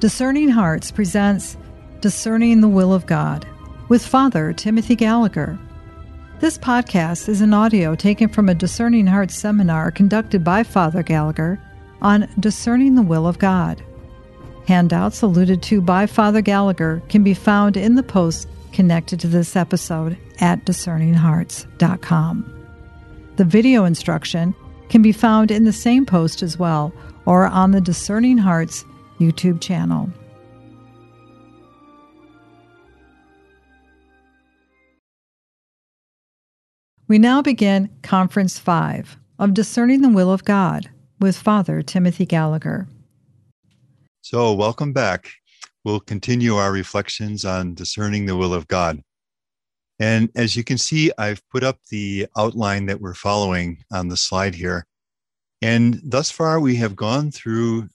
Discerning Hearts presents Discerning the Will of God with Father Timothy Gallagher. This podcast is an audio taken from a Discerning Hearts seminar conducted by Father Gallagher on discerning the will of God. Handouts alluded to by Father Gallagher can be found in the post connected to this episode at discerninghearts.com. The video instruction can be found in the same post as well or on the Discerning Hearts YouTube channel. We now begin Conference 5 of Discerning the Will of God with Father Timothy Gallagher. So, welcome back. We'll continue our reflections on discerning the will of God. And as you can see, I've put up the outline that we're following on the slide here. And thus far, we have gone through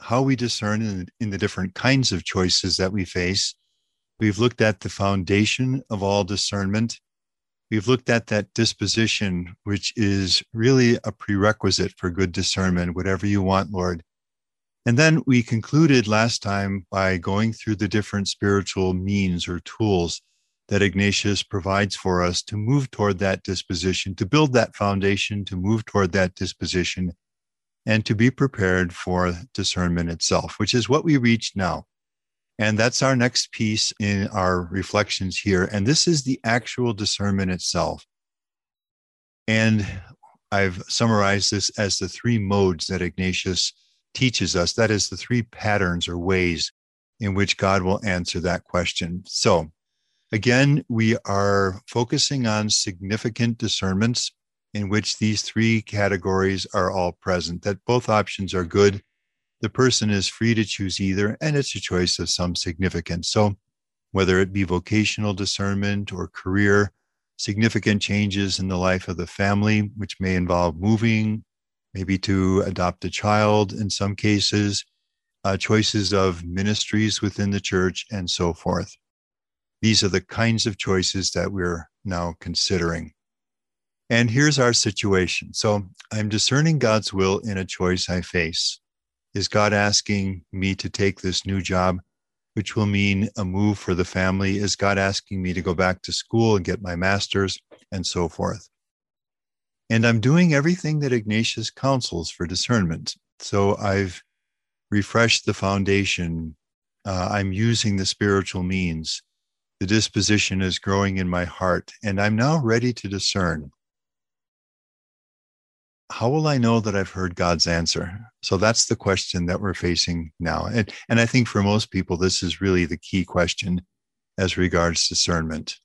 how we discern in, in, the different kinds of choices that we face. We've looked at the foundation of all discernment. We've looked at that disposition, which is really a prerequisite for good discernment, whatever you want, Lord. And then we concluded last time by going through the different spiritual means or tools that Ignatius provides for us to move toward that disposition, to build that foundation, to move toward that disposition, and to be prepared for discernment itself, which is what we reach now. And that's our next piece in our reflections here. And this is the actual discernment itself. And I've summarized this as the three modes that Ignatius teaches us. That is the three patterns or ways in which God will answer that question. So, again, we are focusing on significant discernments in which these three categories are all present, that both options are good. The person is free to choose either, and it's a choice of some significance. So, whether it be vocational discernment or career, significant changes in the life of the family, which may involve moving, maybe to adopt a child in some cases, uh, choices of ministries within the church, and so forth. These are the kinds of choices that we're now considering. And here's our situation. So I'm discerning God's will in a choice I face. Is God asking me to take this new job, which will mean a move for the family? Is God asking me to go back to school and get my master's and so forth? And I'm doing everything that Ignatius counsels for discernment. So I've refreshed the foundation. Uh, I'm using the spiritual means. The disposition is growing in my heart, and I'm now ready to discern how will I know that I've heard God's answer? So that's the question that we're facing now. And, and I think for most people, this is really the key question as regards discernment.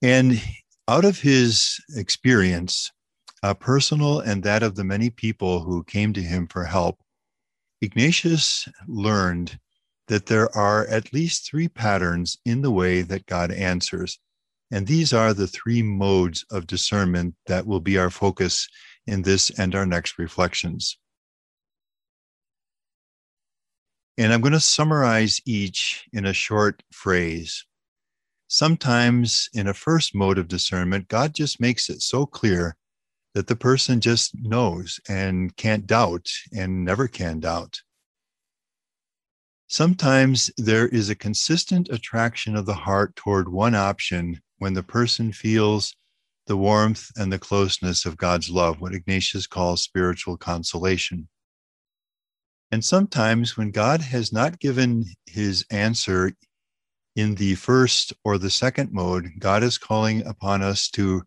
And out of his experience, uh, personal and that of the many people who came to him for help, Ignatius learned that there are at least three patterns in the way that God answers. And these are the three modes of discernment that will be our focus in this and our next reflections. And I'm going to summarize each in a short phrase. Sometimes, in a first mode of discernment, God just makes it so clear that the person just knows and can't doubt and never can doubt. Sometimes there is a consistent attraction of the heart toward one option when the person feels the warmth and the closeness of God's love, what Ignatius calls spiritual consolation. And sometimes when God has not given his answer in the first or the second mode, God is calling upon us to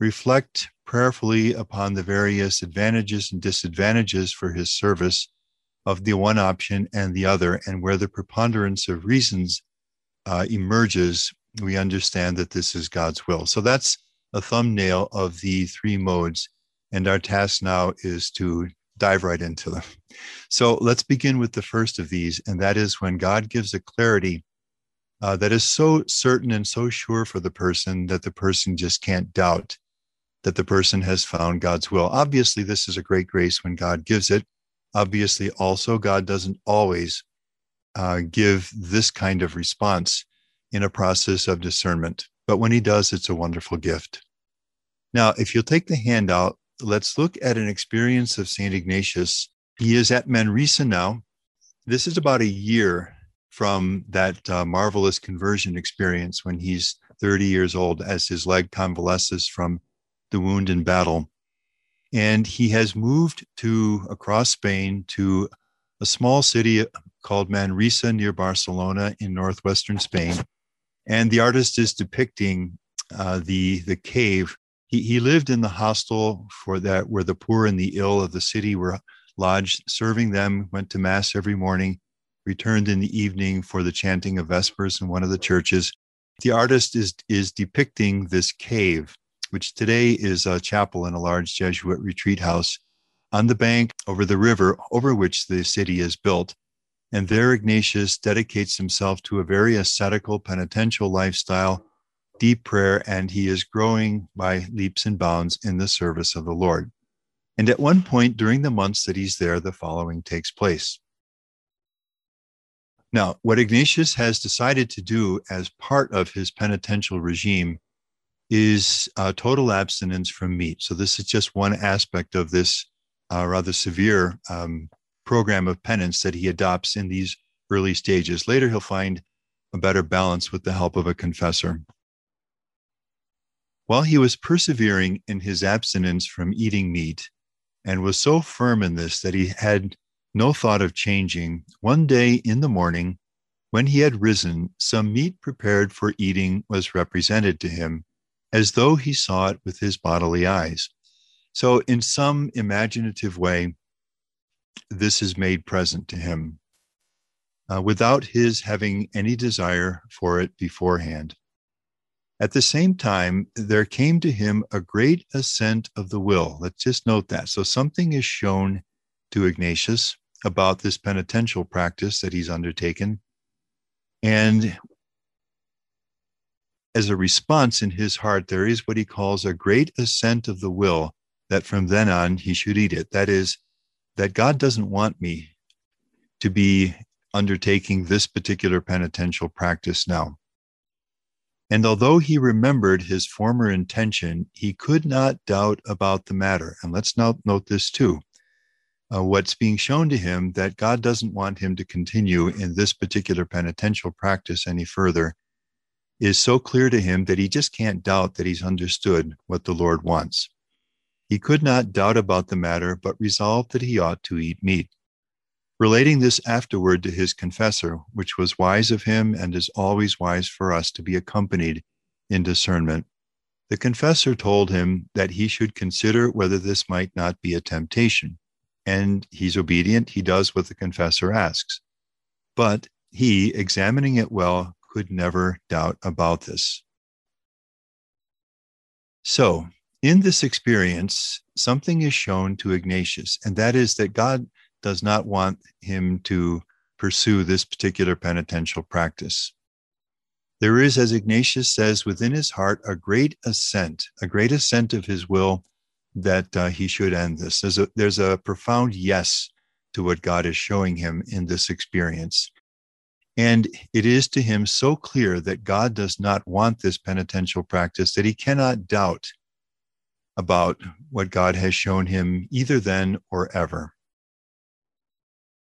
reflect prayerfully upon the various advantages and disadvantages for his service of the one option and the other. And where the preponderance of reasons uh, emerges, we understand that this is God's will. So that's a thumbnail of the three modes. And our task now is to dive right into them. So let's begin with the first of these, and that is when God gives a clarity uh, that is so certain and so sure for the person that the person just can't doubt that the person has found God's will. Obviously, this is a great grace when God gives it. Obviously, also, God doesn't always uh, give this kind of response in a process of discernment. But when he does, it's a wonderful gift. Now, if you'll take the handout, let's look at an experience of St. Ignatius. He is at Manresa now, this is about a year from that uh, marvelous conversion experience when he's 30 years old as his leg convalesces from the wound in battle. And he has moved to across Spain to a small city called Manresa near Barcelona in northwestern Spain. And the artist is depicting uh, the, the cave. He, he lived in the hostel for that where the poor and the ill of the city were lodged, serving them, went to mass every morning, returned in the evening for the chanting of vespers in one of the churches. The artist is, is depicting this cave which today is a chapel in a large Jesuit retreat house on the bank over the river over which the city is built. And there Ignatius dedicates himself to a very ascetical, penitential lifestyle, deep prayer, and he is growing by leaps and bounds in the service of the Lord. And at one point during the months that he's there, the following takes place. Now, what Ignatius has decided to do as part of his penitential regime is uh, total abstinence from meat. So, this is just one aspect of this uh, rather severe um, program of penance that he adopts in these early stages. Later, he'll find a better balance with the help of a confessor. While he was persevering in his abstinence from eating meat and was so firm in this that he had no thought of changing, one day in the morning, when he had risen, some meat prepared for eating was represented to him as though he saw it with his bodily eyes. So, in some imaginative way, this is made present to him uh, without his having any desire for it beforehand. At the same time, there came to him a great assent of the will. Let's just note that. So, something is shown to Ignatius about this penitential practice that he's undertaken. And as a response in his heart, there is what he calls a great assent of the will that from then on he should eat it. That is, that God doesn't want me to be undertaking this particular penitential practice now. And although he remembered his former intention, he could not doubt about the matter. And let's note, note this too. Uh, what's being shown to him that God doesn't want him to continue in this particular penitential practice any further is so clear to him that he just can't doubt that he's understood what the Lord wants. He could not doubt about the matter, but resolved that he ought to eat meat. Relating this afterward to his confessor, which was wise of him and is always wise for us to be accompanied in discernment, the confessor told him that he should consider whether this might not be a temptation. And he's obedient. He does what the confessor asks. But he, examining it well, could never doubt about this. So, in this experience, something is shown to Ignatius, and that is that God does not want him to pursue this particular penitential practice. There is, as Ignatius says, within his heart a great assent, a great assent of his will that uh, he should end this. There's a, there's a profound yes to what God is showing him in this experience. And it is to him so clear that God does not want this penitential practice that he cannot doubt about what God has shown him either then or ever.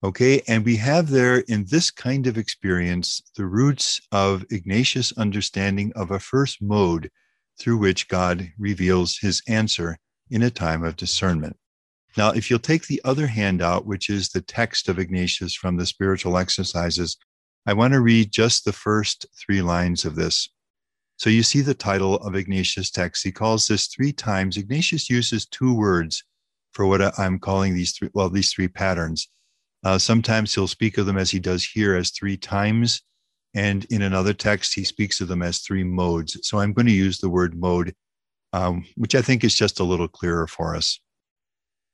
Okay, and we have there in this kind of experience the roots of Ignatius' understanding of a first mode through which God reveals his answer in a time of discernment. Now, if you'll take the other handout, which is the text of Ignatius from the spiritual exercises, I want to read just the first three lines of this. So you see the title of Ignatius' text. He calls this three times. Ignatius uses two words for what I'm calling these three, well, these three patterns. Uh, sometimes he'll speak of them as he does here as three times. And in another text, he speaks of them as three modes. So I'm going to use the word mode, um, which I think is just a little clearer for us.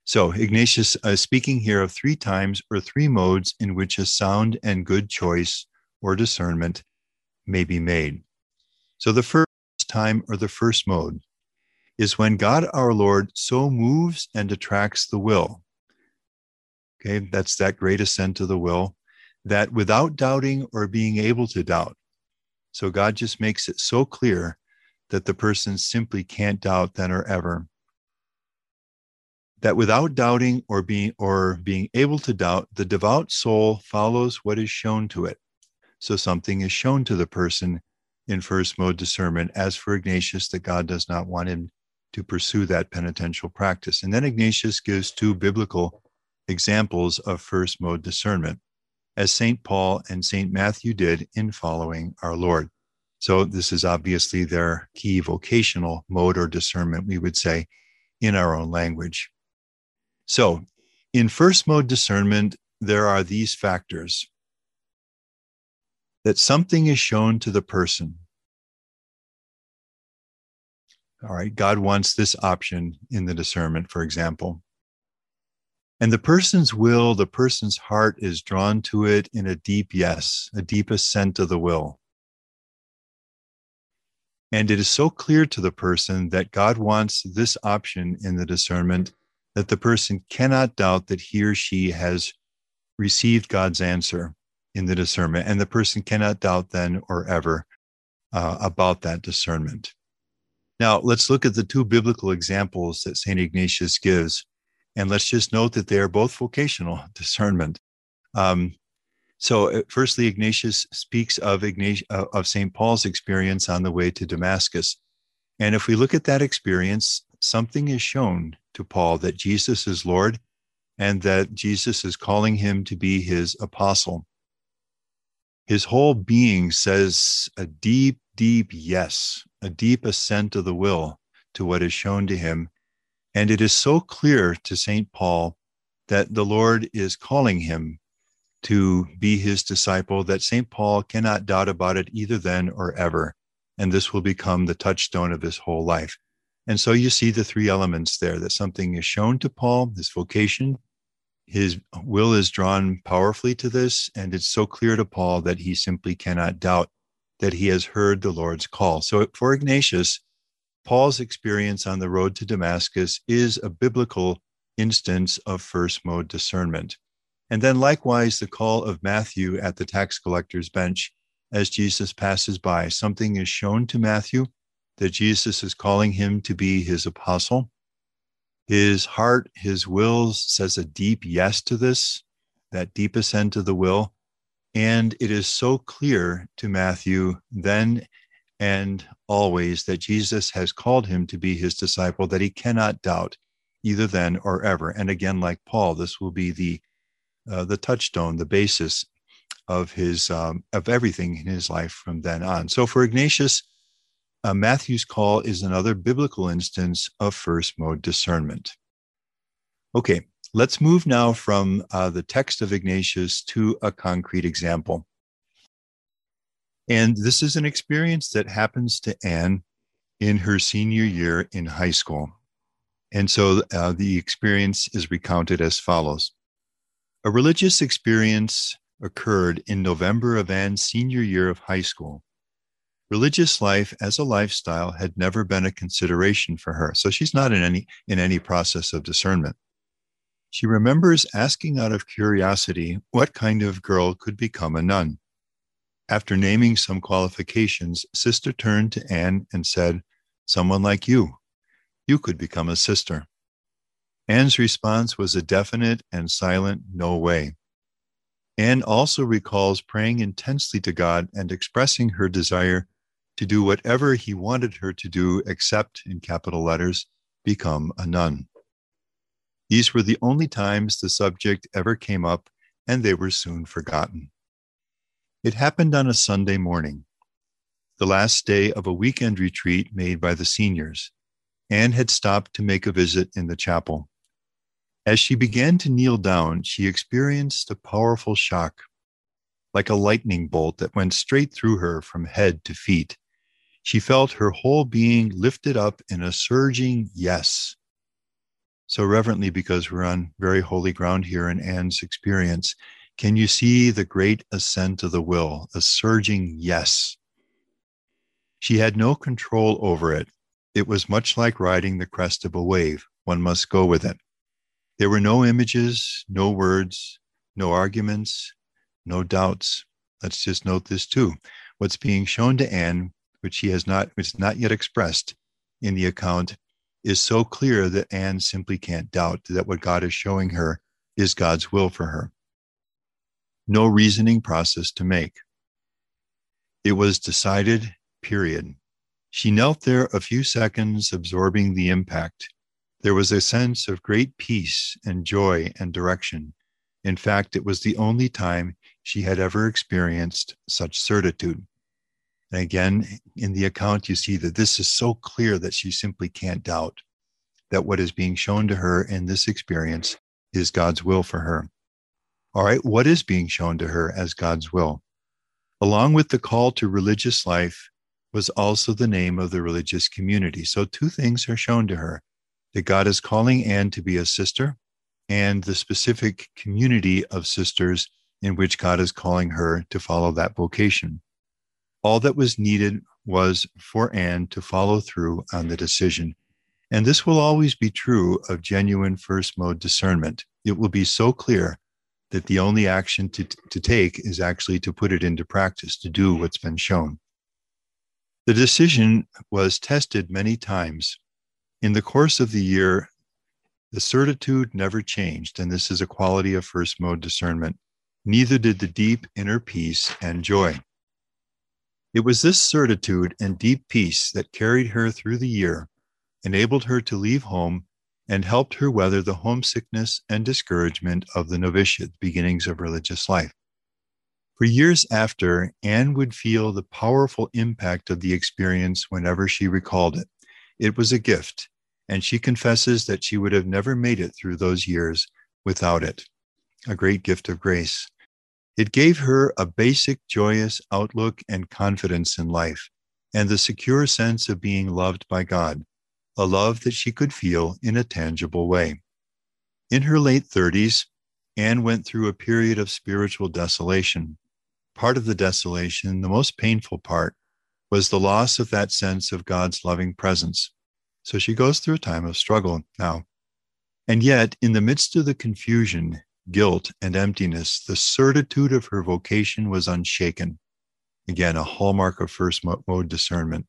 So Ignatius is speaking here of three times or three modes in which a sound and good choice or discernment may be made. So the first time or the first mode is when God our Lord so moves and attracts the will. Okay, that's that great assent to the will that without doubting or being able to doubt. So God just makes it so clear that the person simply can't doubt then or ever that without doubting or being or being able to doubt, the devout soul follows what is shown to it. So something is shown to the person in first mode discernment, as for Ignatius, that God does not want him to pursue that penitential practice. And then Ignatius gives two biblical examples of first mode discernment, as St. Paul and St. Matthew did in following our Lord. So, this is obviously their key vocational mode or discernment, we would say, in our own language. So, in first mode discernment, there are these factors that something is shown to the person. All right, God wants this option in the discernment, for example. And the person's will, the person's heart is drawn to it in a deep yes, a deep assent of the will. And it is so clear to the person that God wants this option in the discernment that the person cannot doubt that he or she has received God's answer in the discernment. And the person cannot doubt then or ever uh, about that discernment. Now, let's look at the two biblical examples that St. Ignatius gives. And let's just note that they are both vocational discernment. Um, so, uh, firstly, Ignatius speaks of, Ignatius, uh, of St. Paul's experience on the way to Damascus. And if we look at that experience, something is shown to Paul that Jesus is Lord and that Jesus is calling him to be his apostle. His whole being says a deep, deep yes, a deep assent of the will to what is shown to him. And it is so clear to St. Paul that the Lord is calling him to be his disciple that St. Paul cannot doubt about it either then or ever. And this will become the touchstone of his whole life. And so you see the three elements there that something is shown to Paul, his vocation, his will is drawn powerfully to this, and it's so clear to Paul that he simply cannot doubt that he has heard the Lord's call. So for Ignatius, Paul's experience on the road to Damascus is a biblical instance of first mode discernment. And then likewise, the call of Matthew at the tax collector's bench as Jesus passes by. Something is shown to Matthew that Jesus is calling him to be his apostle. His heart, his will says a deep yes to this, that deep assent of the will. And it is so clear to Matthew then and always that Jesus has called him to be his disciple that he cannot doubt either then or ever. And again, like Paul, this will be the uh, the touchstone, the basis of his um, of everything in his life from then on. So for Ignatius, uh, Matthew's call is another biblical instance of first mode discernment. Okay, let's move now from uh, the text of Ignatius to a concrete example. And this is an experience that happens to Anne in her senior year in high school. And so uh, the experience is recounted as follows A religious experience occurred in November of Anne's senior year of high school religious life as a lifestyle had never been a consideration for her. So she's not in any in any process of discernment. She remembers asking out of curiosity what kind of girl could become a nun. After naming some qualifications, Sister turned to Anne and said, Someone like you. You could become a sister. Anne's response was a definite and silent no way. Anne also recalls praying intensely to God and expressing her desire to do whatever he wanted her to do, except, in capital letters, become a nun. These were the only times the subject ever came up, and they were soon forgotten. It happened on a Sunday morning, the last day of a weekend retreat made by the seniors. Anne had stopped to make a visit in the chapel. As she began to kneel down, she experienced a powerful shock, like a lightning bolt that went straight through her from head to feet. She felt her whole being lifted up in a surging yes. So reverently, because we're on very holy ground here in Anne's experience, can you see the great assent of the will, a surging yes? She had no control over it. It was much like riding the crest of a wave. One must go with it. There were no images, no words, no arguments, no doubts. Let's just note this too. What's being shown to Anne which he has not, which is not yet expressed in the account, is so clear that Anne simply can't doubt that what God is showing her is God's will for her. No reasoning process to make. It was decided, period. She knelt there a few seconds, absorbing the impact. There was a sense of great peace and joy and direction. In fact, it was the only time she had ever experienced such certitude. And again, in the account, you see that this is so clear that she simply can't doubt that what is being shown to her in this experience is God's will for her. All right, what is being shown to her as God's will? Along with the call to religious life was also the name of the religious community. So, two things are shown to her that God is calling Anne to be a sister and the specific community of sisters in which God is calling her to follow that vocation. All that was needed was for Anne to follow through on the decision. And this will always be true of genuine first mode discernment. It will be so clear that the only action to, to take is actually to put it into practice, to do what's been shown. The decision was tested many times. In the course of the year, the certitude never changed, and this is a quality of first mode discernment. Neither did the deep inner peace and joy. It was this certitude and deep peace that carried her through the year, enabled her to leave home, and helped her weather the homesickness and discouragement of the novitiate, beginnings of religious life. For years after, Anne would feel the powerful impact of the experience whenever she recalled it. It was a gift, and she confesses that she would have never made it through those years without it. A great gift of grace. It gave her a basic, joyous outlook and confidence in life, and the secure sense of being loved by God, a love that she could feel in a tangible way. In her late 30s, Anne went through a period of spiritual desolation. Part of the desolation, the most painful part, was the loss of that sense of God's loving presence. So she goes through a time of struggle now. And yet, in the midst of the confusion guilt, and emptiness, the certitude of her vocation was unshaken. Again, a hallmark of first mode discernment.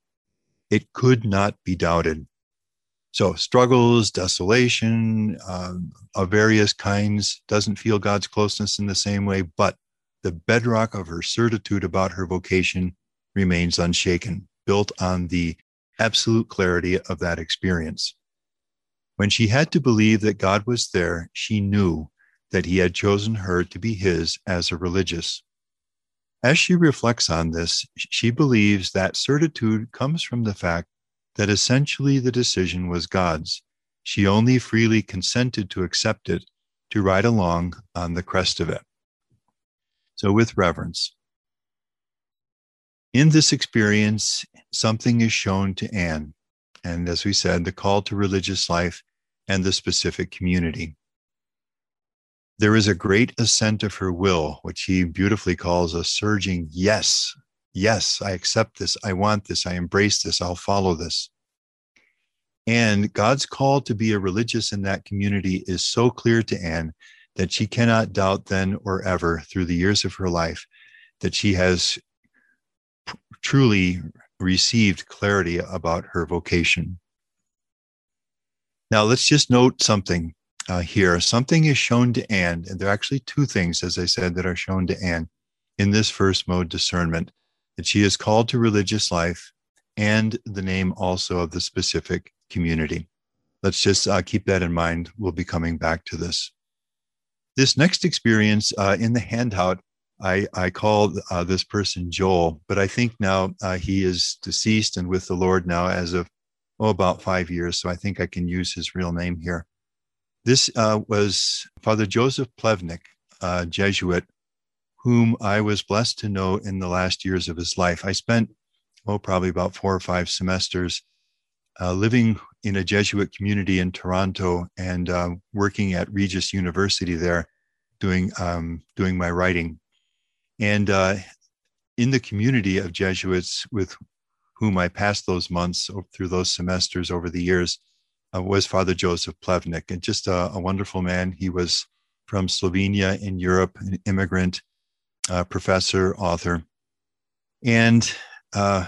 It could not be doubted. So, struggles, desolation uh, of various kinds, doesn't feel God's closeness in the same way, but the bedrock of her certitude about her vocation remains unshaken, built on the absolute clarity of that experience. When she had to believe that God was there, she knew that he had chosen her to be his as a religious. As she reflects on this, she believes that certitude comes from the fact that essentially the decision was God's. She only freely consented to accept it, to ride along on the crest of it. So, with reverence, in this experience, something is shown to Anne. And as we said, the call to religious life and the specific community. There is a great assent of her will, which he beautifully calls a surging yes. Yes, I accept this. I want this. I embrace this. I'll follow this. And God's call to be a religious in that community is so clear to Anne that she cannot doubt then or ever through the years of her life that she has truly received clarity about her vocation. Now, let's just note something uh, here. Something is shown to Anne, and there are actually two things, as I said, that are shown to Anne in this first mode discernment that she is called to religious life and the name also of the specific community. Let's just uh, keep that in mind. We'll be coming back to this. This next experience uh, in the handout, I, I called uh, this person Joel, but I think now uh, he is deceased and with the Lord now as of, oh, about five years. So I think I can use his real name here. This uh, was Father Joseph Plevnik, a Jesuit, whom I was blessed to know in the last years of his life. I spent, oh, probably about four or five semesters uh, living in a Jesuit community in Toronto and uh, working at Regis University there, doing um, doing my writing, and uh, in the community of Jesuits with whom I passed those months through those semesters over the years uh, was Father Joseph Plevnik, and just a, a, wonderful man. He was from Slovenia in Europe, an immigrant, uh, professor, author. And uh,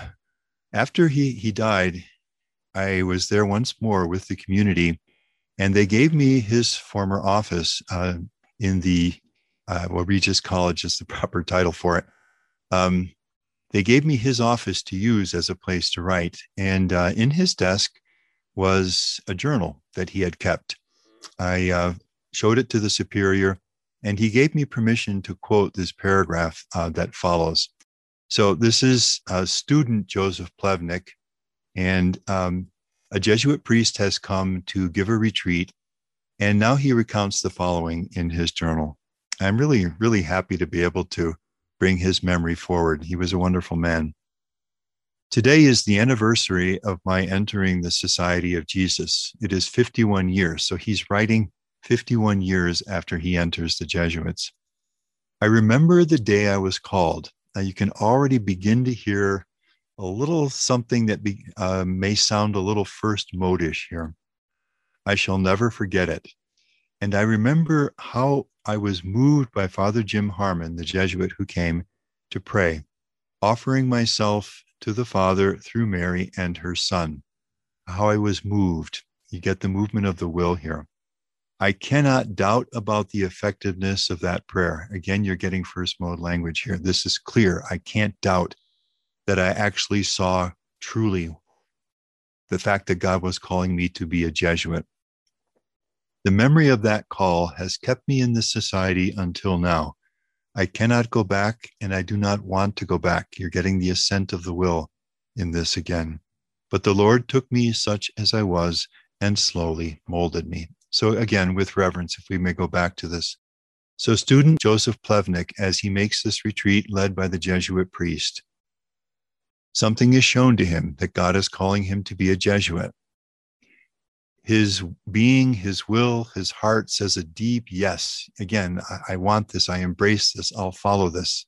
after he, he died, I was there once more with the community, and they gave me his former office uh, in the uh, well, Regis College is the proper title for it. Um, they gave me his office to use as a place to write, and uh, in his desk was a journal that he had kept. I uh, showed it to the superior, and he gave me permission to quote this paragraph uh, that follows. So this is a student Joseph Plevnik, and um, a Jesuit priest has come to give a retreat, and now he recounts the following in his journal. I'm really, really happy to be able to bring his memory forward. He was a wonderful man. Today is the anniversary of my entering the Society of Jesus. It is 51 years. So he's writing 51 years after he enters the Jesuits. I remember the day I was called. Now you can already begin to hear a little something that be, uh, may sound a little first modish here. I shall never forget it. And I remember how I was moved by Father Jim Harmon, the Jesuit who came to pray, offering myself to the Father through Mary and her Son. How I was moved. You get the movement of the will here. I cannot doubt about the effectiveness of that prayer. Again, you're getting first mode language here. This is clear. I can't doubt that I actually saw truly the fact that God was calling me to be a Jesuit. The memory of that call has kept me in this society until now. I cannot go back and I do not want to go back. You're getting the assent of the will in this again. But the Lord took me such as I was and slowly molded me. So, again, with reverence, if we may go back to this. So, student Joseph Plevnik, as he makes this retreat led by the Jesuit priest, something is shown to him that God is calling him to be a Jesuit. His being, his will, his heart says a deep yes. Again, I, I want this. I embrace this. I'll follow this.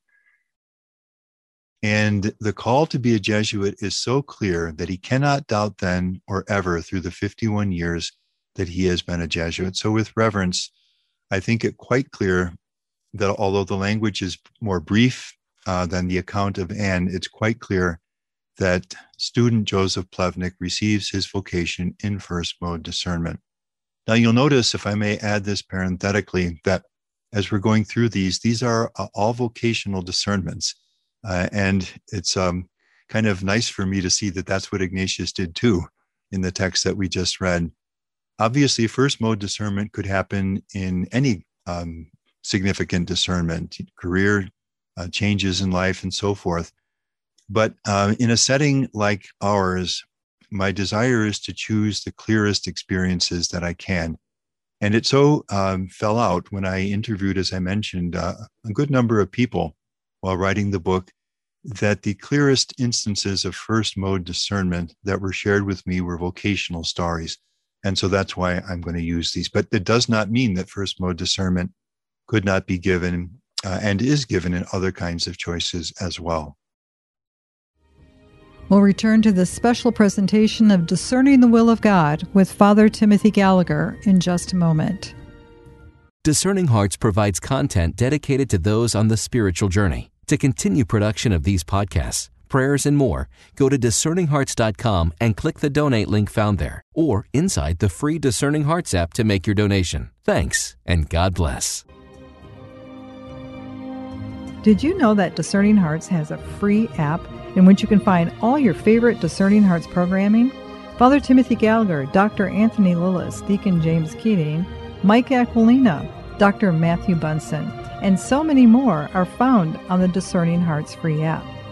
And the call to be a Jesuit is so clear that he cannot doubt then or ever through the 51 years that he has been a Jesuit. So, with reverence, I think it quite clear that although the language is more brief uh, than the account of Anne, it's quite clear that student Joseph Plevnik receives his vocation in first mode discernment. Now, you'll notice, if I may add this parenthetically, that as we're going through these, these are uh, all vocational discernments. Uh, and it's um, kind of nice for me to see that that's what Ignatius did too in the text that we just read. Obviously, first mode discernment could happen in any um, significant discernment, career uh, changes in life, and so forth. But uh, in a setting like ours, my desire is to choose the clearest experiences that I can. And it so um, fell out when I interviewed, as I mentioned, uh, a good number of people while writing the book that the clearest instances of first mode discernment that were shared with me were vocational stories. And so that's why I'm going to use these. But it does not mean that first mode discernment could not be given uh, and is given in other kinds of choices as well. We'll return to this special presentation of Discerning the Will of God with Father Timothy Gallagher in just a moment. Discerning Hearts provides content dedicated to those on the spiritual journey. To continue production of these podcasts, prayers, and more, go to discerninghearts.com and click the donate link found there, or inside the free Discerning Hearts app to make your donation. Thanks, and God bless. Did you know that Discerning Hearts has a free app? in which you can find all your favorite Discerning Hearts programming. Father Timothy Gallagher, Dr. Anthony Lilles, Deacon James Keating, Mike Aquilina, Dr. Matthew Bunson, and so many more are found on the Discerning Hearts free app.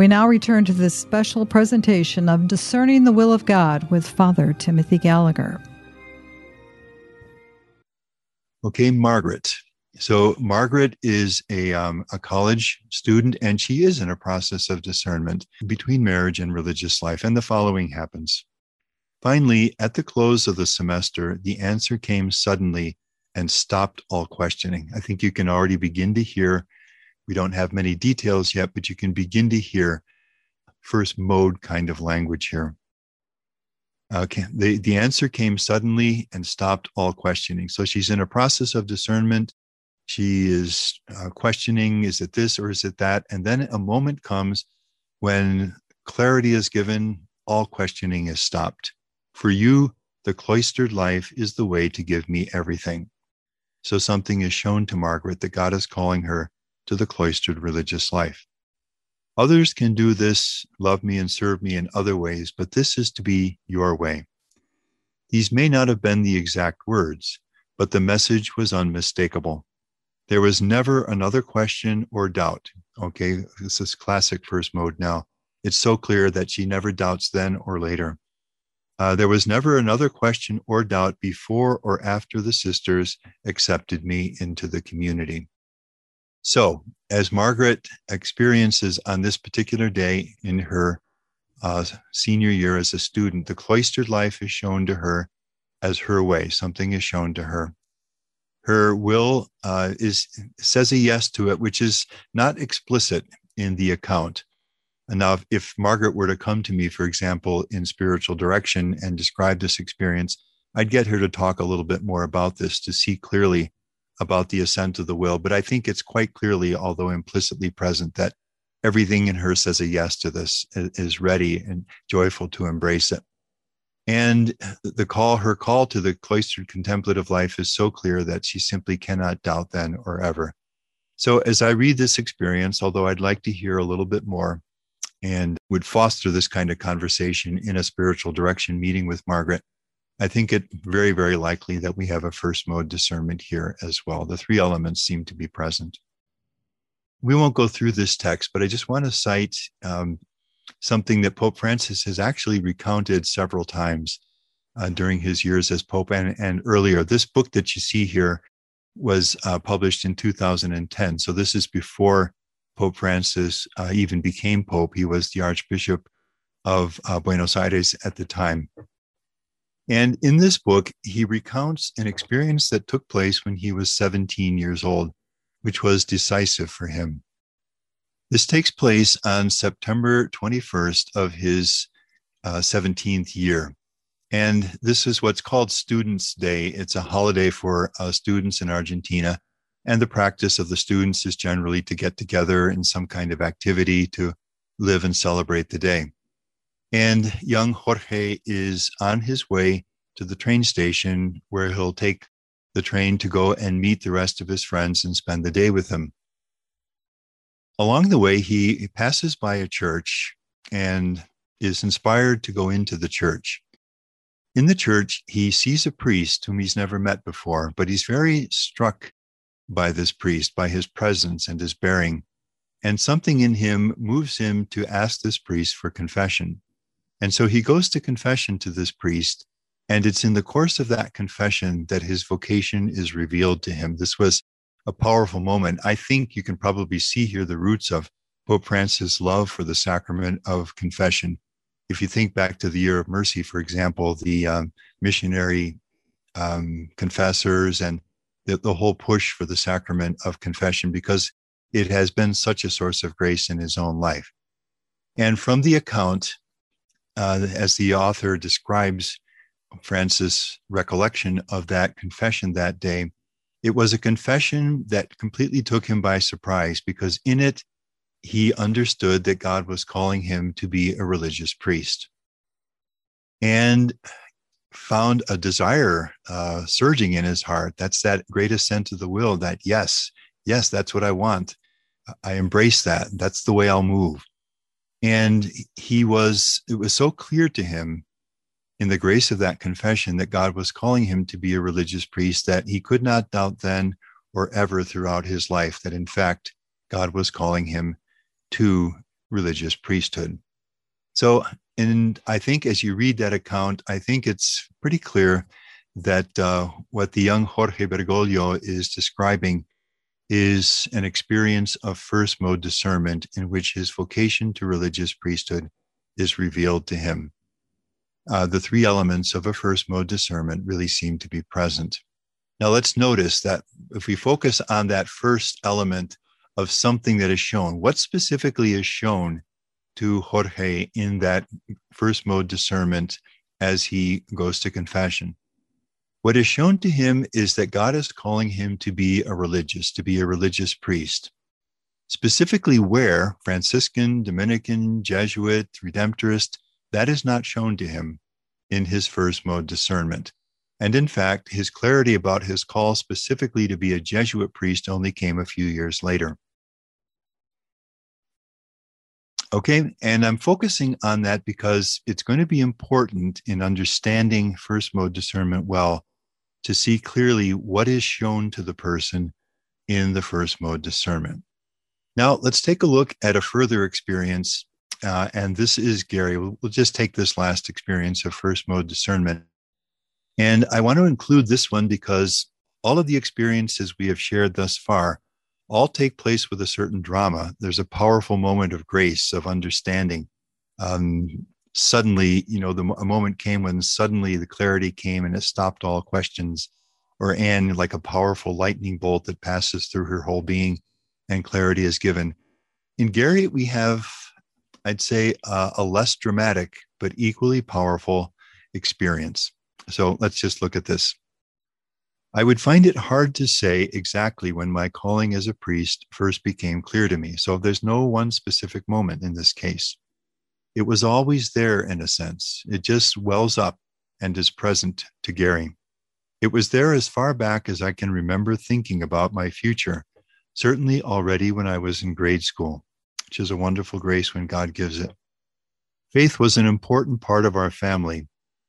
We now return to this special presentation of Discerning the Will of God with Father Timothy Gallagher. Okay, Margaret, So Margaret is a, um, a college student and she is in a process of discernment between marriage and religious life. And the following happens. Finally, at the close of the semester, the answer came suddenly and stopped all questioning. I think you can already begin to hear, we don't have many details yet, but you can begin to hear first mode kind of language here. Okay, the, the answer came suddenly and stopped all questioning. So she's in a process of discernment. She is uh, questioning, is it this or is it that? And then a moment comes when clarity is given, all questioning is stopped. For you, the cloistered life is the way to give me everything. So something is shown to Margaret that God is calling her to the cloistered religious life. Others can do this, love me and serve me in other ways, but this is to be your way. These may not have been the exact words, but the message was unmistakable. There was never another question or doubt. Okay, this is classic first mode now. It's so clear that she never doubts then or later. Uh, there was never another question or doubt before or after the sisters accepted me into the community. So, as Margaret experiences on this particular day in her uh, senior year as a student, the cloistered life is shown to her as her way. Something is shown to her. Her will uh, is says a yes to it, which is not explicit in the account. And Now, if, if Margaret were to come to me, for example, in spiritual direction and describe this experience, I'd get her to talk a little bit more about this to see clearly about the assent of the will. But I think it's quite clearly, although implicitly present, that everything in her says a yes to this, is ready and joyful to embrace it. And the call, her call to the cloistered contemplative life is so clear that she simply cannot doubt then or ever. So as I read this experience, although I'd like to hear a little bit more, and would foster this kind of conversation in a spiritual direction meeting with Margaret, I think it very, very likely that we have a first mode discernment here as well. The three elements seem to be present. We won't go through this text, but I just want to cite um, something that Pope Francis has actually recounted several times uh, during his years as Pope and, and earlier. This book that you see here was uh, published in 2010. So this is before Pope Francis uh, even became Pope. He was the Archbishop of uh, Buenos Aires at the time. And in this book, he recounts an experience that took place when he was 17 years old, which was decisive for him. This takes place on September 21st of his uh, 17th year. And this is what's called Students' Day. It's a holiday for uh, students in Argentina. And the practice of the students is generally to get together in some kind of activity to live and celebrate the day. And young Jorge is on his way to the train station where he'll take the train to go and meet the rest of his friends and spend the day with them. Along the way, he passes by a church and is inspired to go into the church. In the church, he sees a priest whom he's never met before, but he's very struck by this priest, by his presence and his bearing. And something in him moves him to ask this priest for confession. And so he goes to confession to this priest. And it's in the course of that confession that his vocation is revealed to him. This was a powerful moment. I think you can probably see here the roots of Pope Francis' love for the sacrament of confession. If you think back to the Year of Mercy, for example, the um, missionary um, confessors and the, the whole push for the sacrament of confession because it has been such a source of grace in his own life. And from the account, uh, as the author describes Francis' recollection of that confession that day, it was a confession that completely took him by surprise because in it, he understood that God was calling him to be a religious priest. And found a desire uh, surging in his heart. That's that great assent of the will that, yes, yes, that's what I want. I embrace that. That's the way I'll move. And he was, it was so clear to him in the grace of that confession that God was calling him to be a religious priest that he could not doubt then or ever throughout his life that, in fact, God was calling him to religious priesthood. So and I think as you read that account, I think it's pretty clear that uh, what the young Jorge Bergoglio is describing is an experience of first mode discernment in which his vocation to religious priesthood is revealed to him. Uh, the three elements of a first mode discernment really seem to be present. Now, let's notice that if we focus on that first element of something that is shown, what specifically is shown to Jorge in that first mode discernment as he goes to confession? What is shown to him is that God is calling him to be a religious, to be a religious priest. Specifically, where Franciscan, Dominican, Jesuit, Redemptorist, that is not shown to him in his first mode discernment. And in fact, his clarity about his call specifically to be a Jesuit priest only came a few years later. Okay, and I'm focusing on that because it's going to be important in understanding first mode discernment well to see clearly what is shown to the person in the first mode discernment. Now, let's take a look at a further experience. Uh, and this is Gary. We'll, we'll just take this last experience of first mode discernment. And I want to include this one because all of the experiences we have shared thus far all take place with a certain drama. There's a powerful moment of grace, of understanding. Um, suddenly, you know, the a moment came when suddenly the clarity came and it stopped all questions. Or Anne, like a powerful lightning bolt that passes through her whole being, and clarity is given. In Gary, we have, I'd say, uh, a less dramatic but equally powerful experience. So let's just look at this. I would find it hard to say exactly when my calling as a priest first became clear to me. So there's no one specific moment in this case it was always there in a sense. It just wells up and is present to Gary. It was there as far back as I can remember thinking about my future, certainly already when I was in grade school, which is a wonderful grace when God gives it. Faith was an important part of our family,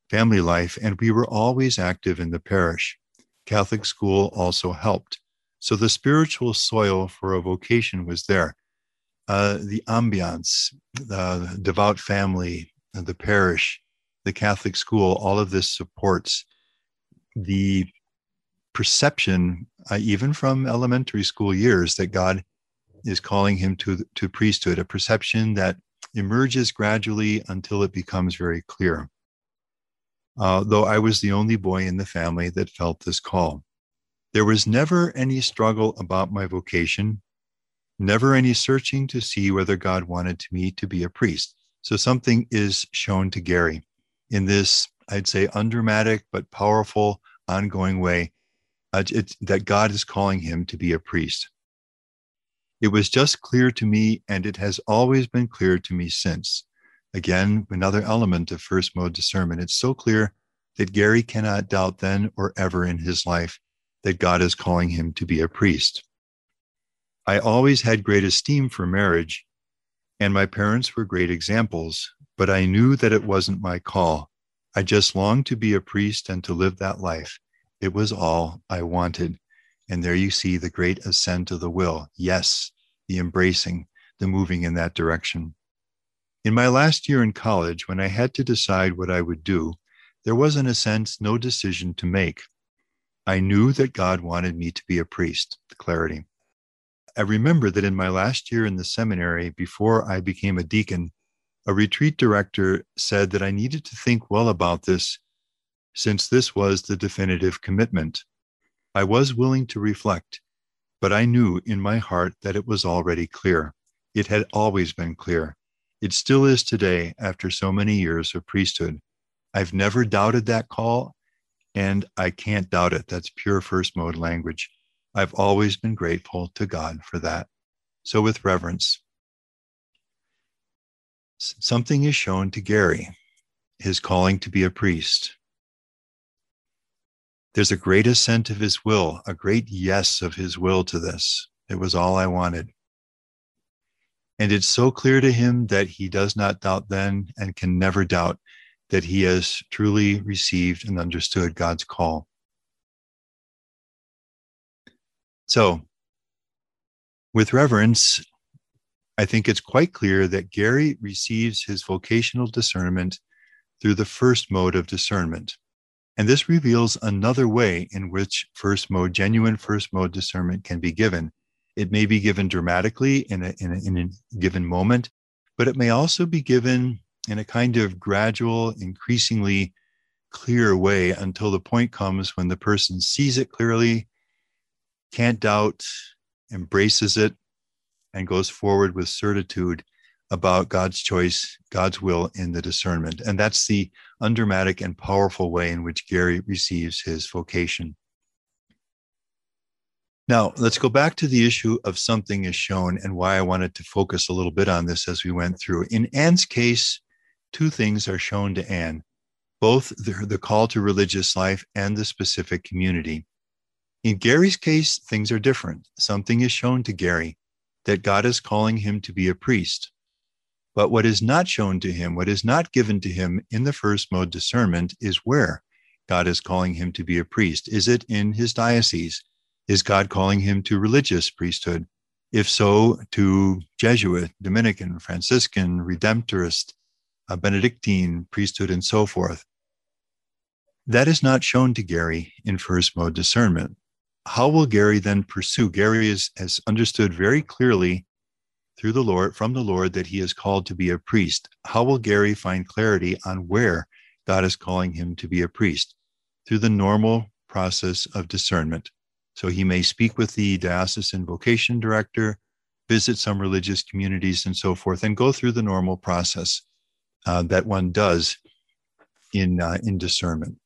family life, and we were always active in the parish. Catholic school also helped. So the spiritual soil for a vocation was there uh, the ambiance, the devout family, the parish, the Catholic school, all of this supports the perception, uh, even from elementary school years, that God is calling him to, to priesthood, a perception that emerges gradually until it becomes very clear. Uh, though I was the only boy in the family that felt this call. There was never any struggle about my vocation never any searching to see whether God wanted me to be a priest. So something is shown to Gary in this, I'd say, undramatic but powerful, ongoing way uh, that God is calling him to be a priest. It was just clear to me, and it has always been clear to me since. Again, another element of first mode discernment. It's so clear that Gary cannot doubt then or ever in his life that God is calling him to be a priest. I always had great esteem for marriage, and my parents were great examples, but I knew that it wasn't my call. I just longed to be a priest and to live that life. It was all I wanted. And there you see the great assent of the will. Yes, the embracing, the moving in that direction. In my last year in college, when I had to decide what I would do, there was, in a sense, no decision to make. I knew that God wanted me to be a priest, the clarity. I remember that in my last year in the seminary, before I became a deacon, a retreat director said that I needed to think well about this since this was the definitive commitment. I was willing to reflect, but I knew in my heart that it was already clear. It had always been clear. It still is today after so many years of priesthood. I've never doubted that call, and I can't doubt it. That's pure first mode language. I've always been grateful to God for that. So, with reverence, something is shown to Gary, his calling to be a priest. There's a great assent of his will, a great yes of his will to this. It was all I wanted. And it's so clear to him that he does not doubt then and can never doubt that he has truly received and understood God's call. So, with reverence, I think it's quite clear that Gary receives his vocational discernment through the first mode of discernment. And this reveals another way in which first mode, genuine first mode discernment can be given. It may be given dramatically in a, in a, in a given moment, but it may also be given in a kind of gradual, increasingly clear way until the point comes when the person sees it clearly, can't doubt, embraces it, and goes forward with certitude about God's choice, God's will in the discernment. And that's the undramatic and powerful way in which Gary receives his vocation. Now, let's go back to the issue of something is shown and why I wanted to focus a little bit on this as we went through. In Anne's case, two things are shown to Anne both the, the call to religious life and the specific community. In Gary's case, things are different. Something is shown to Gary that God is calling him to be a priest. But what is not shown to him, what is not given to him in the first mode discernment is where God is calling him to be a priest. Is it in his diocese? Is God calling him to religious priesthood? If so, to Jesuit, Dominican, Franciscan, Redemptorist, Benedictine priesthood, and so forth. That is not shown to Gary in first mode discernment. How will Gary then pursue? Gary is, has understood very clearly through the Lord, from the Lord, that he is called to be a priest. How will Gary find clarity on where God is calling him to be a priest? Through the normal process of discernment. So he may speak with the diocesan vocation director, visit some religious communities, and so forth, and go through the normal process uh, that one does in uh, in discernment.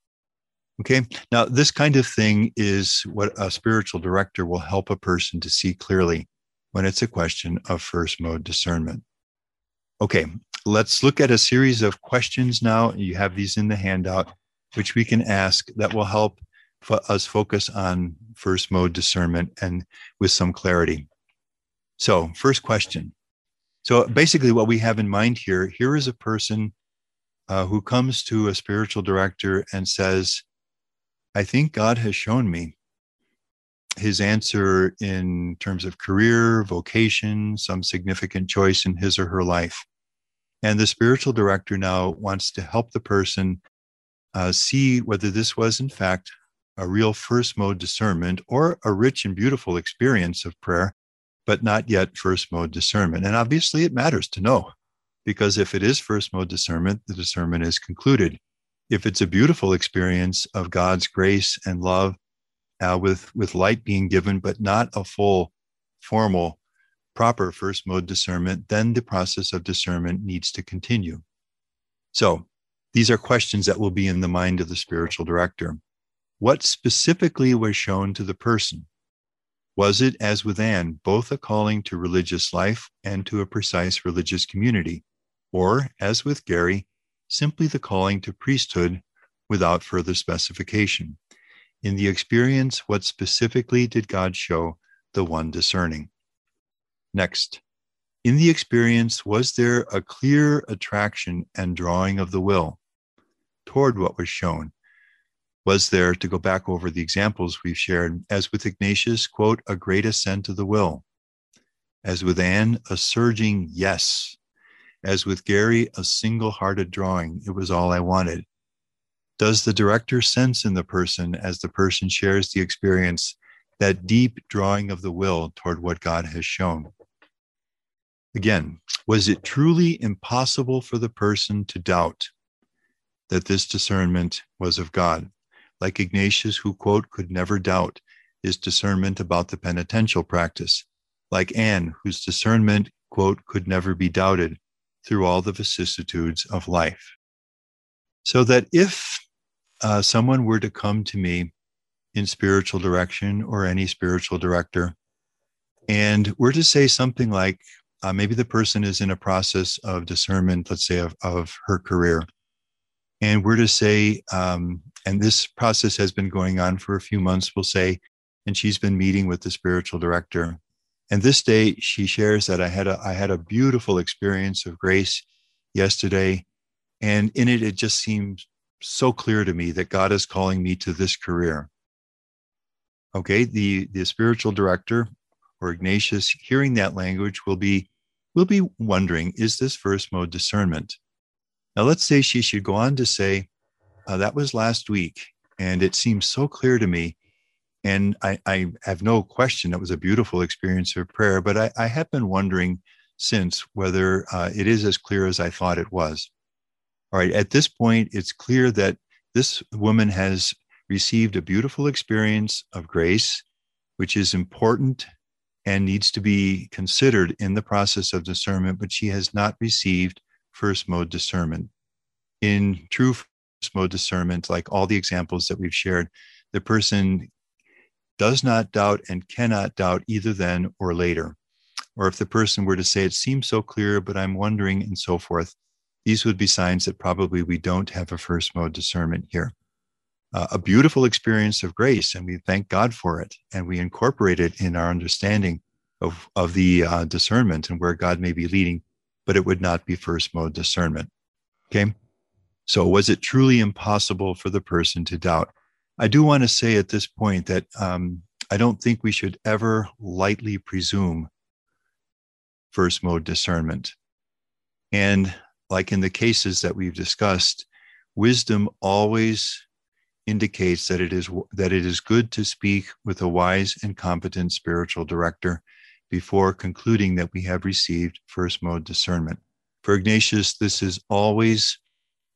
Okay. Now, this kind of thing is what a spiritual director will help a person to see clearly when it's a question of first mode discernment. Okay. Let's look at a series of questions now. You have these in the handout, which we can ask that will help us focus on first mode discernment and with some clarity. So, first question. So, basically, what we have in mind here here is a person uh, who comes to a spiritual director and says, I think God has shown me his answer in terms of career, vocation, some significant choice in his or her life. And the spiritual director now wants to help the person uh, see whether this was, in fact, a real first mode discernment or a rich and beautiful experience of prayer, but not yet first mode discernment. And obviously, it matters to know because if it is first mode discernment, the discernment is concluded if it's a beautiful experience of God's grace and love uh, with, with light being given, but not a full, formal, proper first mode discernment, then the process of discernment needs to continue. So these are questions that will be in the mind of the spiritual director. What specifically was shown to the person? Was it, as with Anne, both a calling to religious life and to a precise religious community? Or, as with Gary, simply the calling to priesthood without further specification. In the experience, what specifically did God show the one discerning? Next, in the experience, was there a clear attraction and drawing of the will toward what was shown? Was there, to go back over the examples we've shared, as with Ignatius, quote, a great assent of the will? As with Anne, a surging yes as with Gary, a single hearted drawing. It was all I wanted. Does the director sense in the person as the person shares the experience that deep drawing of the will toward what God has shown? Again, was it truly impossible for the person to doubt that this discernment was of God? Like Ignatius, who, quote, could never doubt his discernment about the penitential practice. Like Anne, whose discernment, quote, could never be doubted through all the vicissitudes of life. So that if uh, someone were to come to me in spiritual direction or any spiritual director, and were to say something like, uh, maybe the person is in a process of discernment, let's say, of, of her career. And we're to say, um, and this process has been going on for a few months, we'll say, and she's been meeting with the spiritual director. And this day, she shares that I had a I had a beautiful experience of grace yesterday, and in it, it just seems so clear to me that God is calling me to this career. Okay, the the spiritual director or Ignatius, hearing that language, will be will be wondering, is this first mode discernment? Now, let's say she should go on to say, uh, that was last week, and it seems so clear to me And I, I have no question it was a beautiful experience of prayer, but I, I have been wondering since whether uh, it is as clear as I thought it was. All right, at this point, it's clear that this woman has received a beautiful experience of grace, which is important and needs to be considered in the process of discernment, but she has not received first mode discernment. In true first mode discernment, like all the examples that we've shared, the person does not doubt and cannot doubt either then or later. Or if the person were to say, It seems so clear, but I'm wondering, and so forth, these would be signs that probably we don't have a first mode discernment here. Uh, a beautiful experience of grace, and we thank God for it, and we incorporate it in our understanding of, of the uh, discernment and where God may be leading, but it would not be first mode discernment. Okay. So, was it truly impossible for the person to doubt? I do want to say at this point that um, I don't think we should ever lightly presume first mode discernment. And like in the cases that we've discussed, wisdom always indicates that it is that it is good to speak with a wise and competent spiritual director before concluding that we have received first mode discernment. For Ignatius, this is always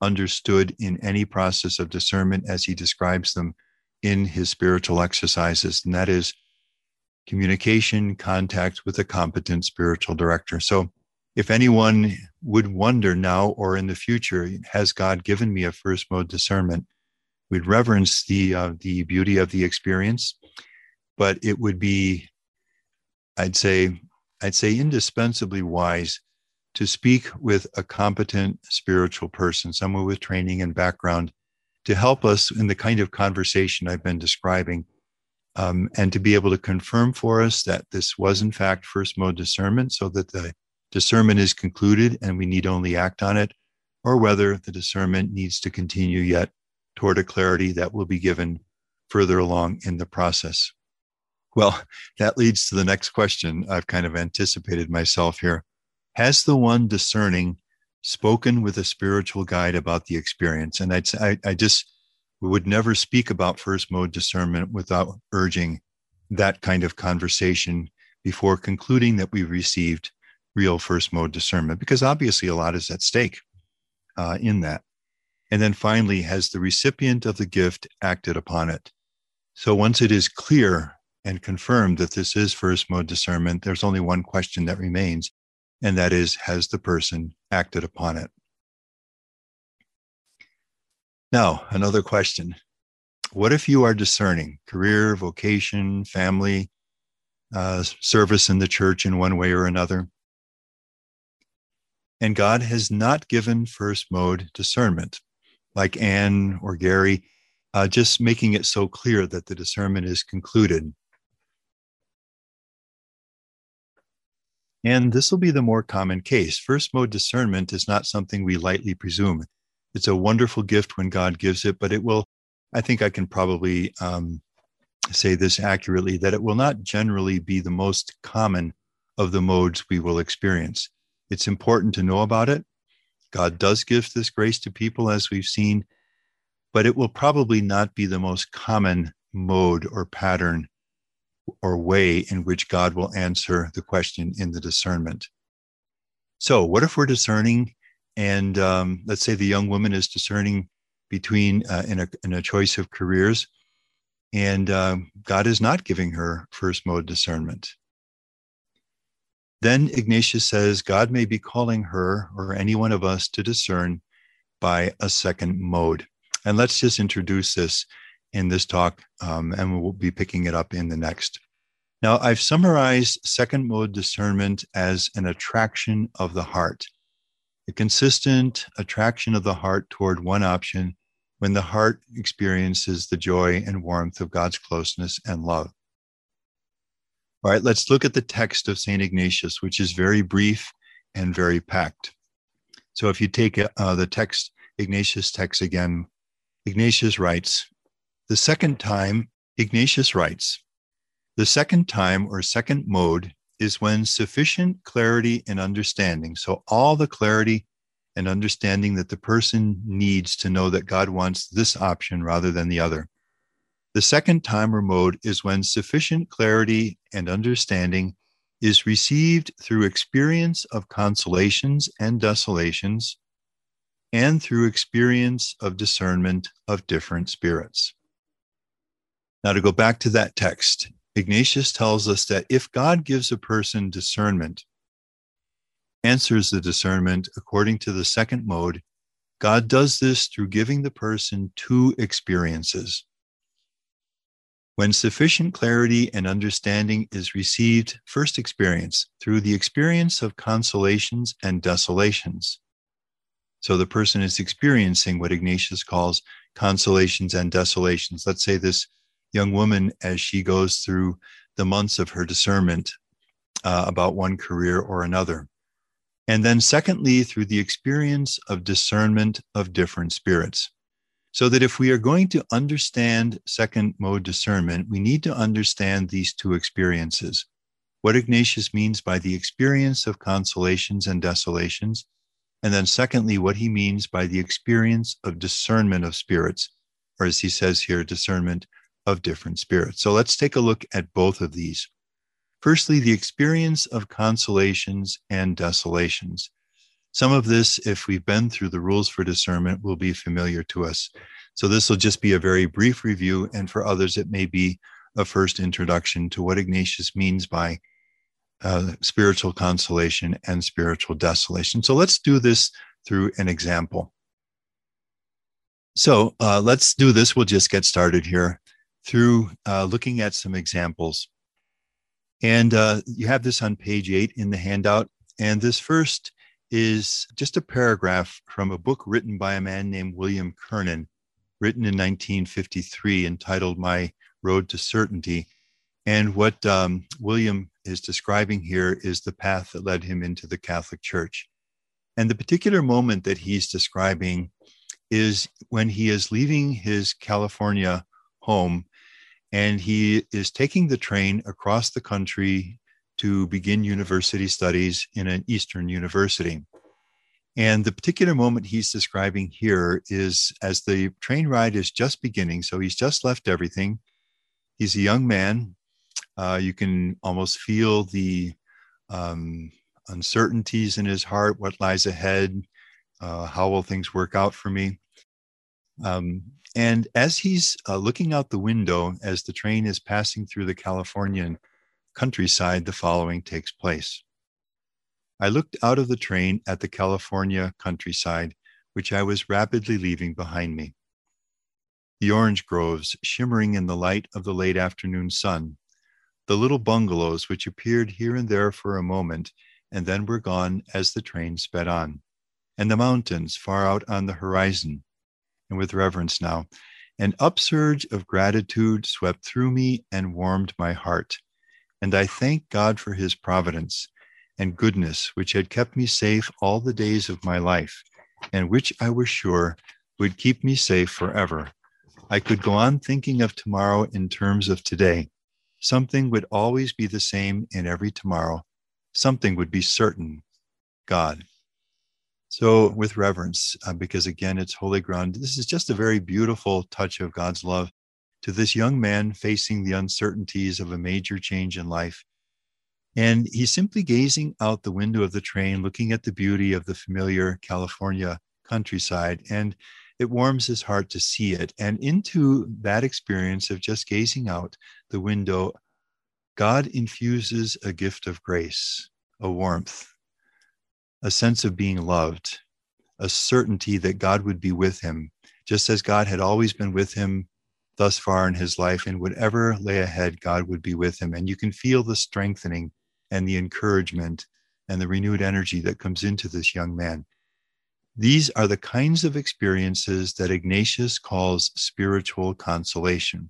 understood in any process of discernment as he describes them in his spiritual exercises, and that is communication, contact with a competent spiritual director. So, if anyone would wonder now or in the future, has God given me a first mode discernment? We'd reverence the uh, the beauty of the experience, but it would be, I'd say, I'd say indispensably wise to speak with a competent spiritual person, someone with training and background, to help us in the kind of conversation I've been describing um, and to be able to confirm for us that this was in fact first mode discernment so that the discernment is concluded and we need only act on it, or whether the discernment needs to continue yet toward a clarity that will be given further along in the process. Well, that leads to the next question. I've kind of anticipated myself here. Has the one discerning spoken with a spiritual guide about the experience? And I'd, I, I just we would never speak about first mode discernment without urging that kind of conversation before concluding that we've received real first mode discernment, because obviously a lot is at stake uh, in that. And then finally, has the recipient of the gift acted upon it? So once it is clear and confirmed that this is first mode discernment, there's only one question that remains, and that is, has the person acted upon it? Now, another question. What if you are discerning career, vocation, family, uh, service in the church in one way or another? And God has not given first mode discernment, like Anne or Gary, uh, just making it so clear that the discernment is concluded. And this will be the more common case. First mode discernment is not something we lightly presume it's a wonderful gift when God gives it, but it will, I think I can probably um, say this accurately that it will not generally be the most common of the modes we will experience. It's important to know about it. God does give this grace to people, as we've seen, but it will probably not be the most common mode or pattern or way in which God will answer the question in the discernment. So, what if we're discerning and um, let's say the young woman is discerning between uh, in, a, in a choice of careers and uh, god is not giving her first mode discernment then ignatius says god may be calling her or any one of us to discern by a second mode and let's just introduce this in this talk um, and we'll be picking it up in the next now i've summarized second mode discernment as an attraction of the heart a consistent attraction of the heart toward one option when the heart experiences the joy and warmth of God's closeness and love. All right, let's look at the text of St. Ignatius, which is very brief and very packed. So if you take uh, the text, Ignatius text again, Ignatius writes, the second time, Ignatius writes, the second time or second mode is when sufficient clarity and understanding, so all the clarity and understanding that the person needs to know that God wants this option rather than the other, The second time or mode is when sufficient clarity and understanding is received through experience of consolations and desolations and through experience of discernment of different spirits. Now, to go back to that text, Ignatius tells us that if God gives a person discernment, answers the discernment according to the second mode, God does this through giving the person two experiences. When sufficient clarity and understanding is received, first experience through the experience of consolations and desolations. So the person is experiencing what Ignatius calls consolations and desolations. Let's say this young woman, as she goes through the months of her discernment uh, about one career or another. And then, secondly, through the experience of discernment of different spirits. So that if we are going to understand second mode discernment, we need to understand these two experiences. What Ignatius means by the experience of consolations and desolations, and then, secondly, what he means by the experience of discernment of spirits, or as he says here, discernment of different spirits. So let's take a look at both of these. Firstly, the experience of consolations and desolations. Some of this, if we've been through the rules for discernment, will be familiar to us. So this will just be a very brief review, and for others, it may be a first introduction to what Ignatius means by uh, spiritual consolation and spiritual desolation. So let's do this through an example. So uh, let's do this. We'll just get started here through uh, looking at some examples. And uh, you have this on page eight in the handout. And this first is just a paragraph from a book written by a man named William Kernan, written in 1953, entitled My Road to Certainty. And what um, William is describing here is the path that led him into the Catholic Church. And the particular moment that he's describing is when he is leaving his California home and he is taking the train across the country to begin university studies in an Eastern university. And the particular moment he's describing here is as the train ride is just beginning. So he's just left everything. He's a young man. Uh, you can almost feel the um, uncertainties in his heart what lies ahead? Uh, how will things work out for me? Um, and as he's uh, looking out the window as the train is passing through the Californian countryside, the following takes place. I looked out of the train at the California countryside, which I was rapidly leaving behind me. The orange groves shimmering in the light of the late afternoon sun, the little bungalows which appeared here and there for a moment and then were gone as the train sped on, and the mountains far out on the horizon, and with reverence now. An upsurge of gratitude swept through me and warmed my heart. And I thank God for his providence and goodness, which had kept me safe all the days of my life, and which I was sure would keep me safe forever. I could go on thinking of tomorrow in terms of today. Something would always be the same in every tomorrow. Something would be certain God. So, with reverence, uh, because again, it's holy ground, this is just a very beautiful touch of God's love to this young man facing the uncertainties of a major change in life. And he's simply gazing out the window of the train, looking at the beauty of the familiar California countryside. And it warms his heart to see it. And into that experience of just gazing out the window, God infuses a gift of grace, a warmth, a sense of being loved, a certainty that God would be with him, just as God had always been with him thus far in his life. And whatever lay ahead, God would be with him. And you can feel the strengthening and the encouragement and the renewed energy that comes into this young man. These are the kinds of experiences that Ignatius calls spiritual consolation.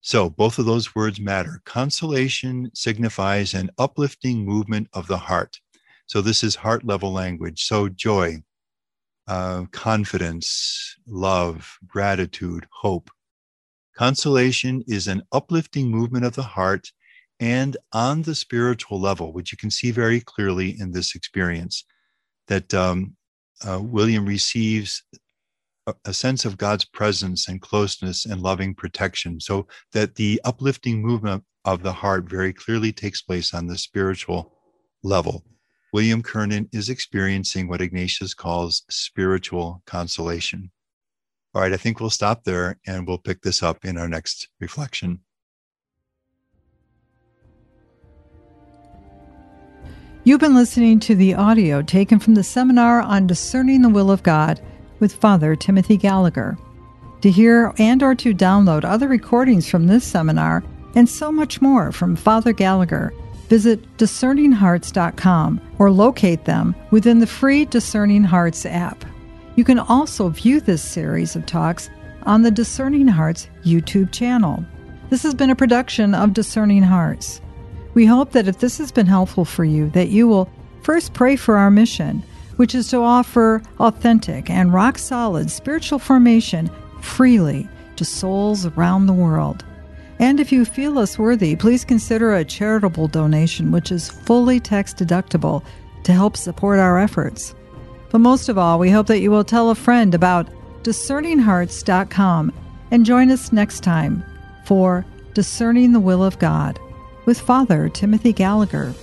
So, both of those words matter. Consolation signifies an uplifting movement of the heart. So this is heart level language. So joy, uh, confidence, love, gratitude, hope. Consolation is an uplifting movement of the heart and on the spiritual level, which you can see very clearly in this experience, that um, uh, William receives a sense of God's presence and closeness and loving protection, so that the uplifting movement of the heart very clearly takes place on the spiritual level. William Kernan is experiencing what Ignatius calls spiritual consolation. All right, I think we'll stop there and we'll pick this up in our next reflection. You've been listening to the audio taken from the seminar on discerning the will of God with Father Timothy Gallagher. To hear and or to download other recordings from this seminar and so much more from Father Gallagher, visit discerninghearts.com or locate them within the free Discerning Hearts app. You can also view this series of talks on the Discerning Hearts YouTube channel. This has been a production of Discerning Hearts. We hope that if this has been helpful for you, that you will first pray for our mission, which is to offer authentic and rock solid spiritual formation freely to souls around the world. And if you feel us worthy, please consider a charitable donation, which is fully tax deductible to help support our efforts. But most of all, we hope that you will tell a friend about discerninghearts.com and join us next time for Discerning the Will of God with Father Timothy Gallagher.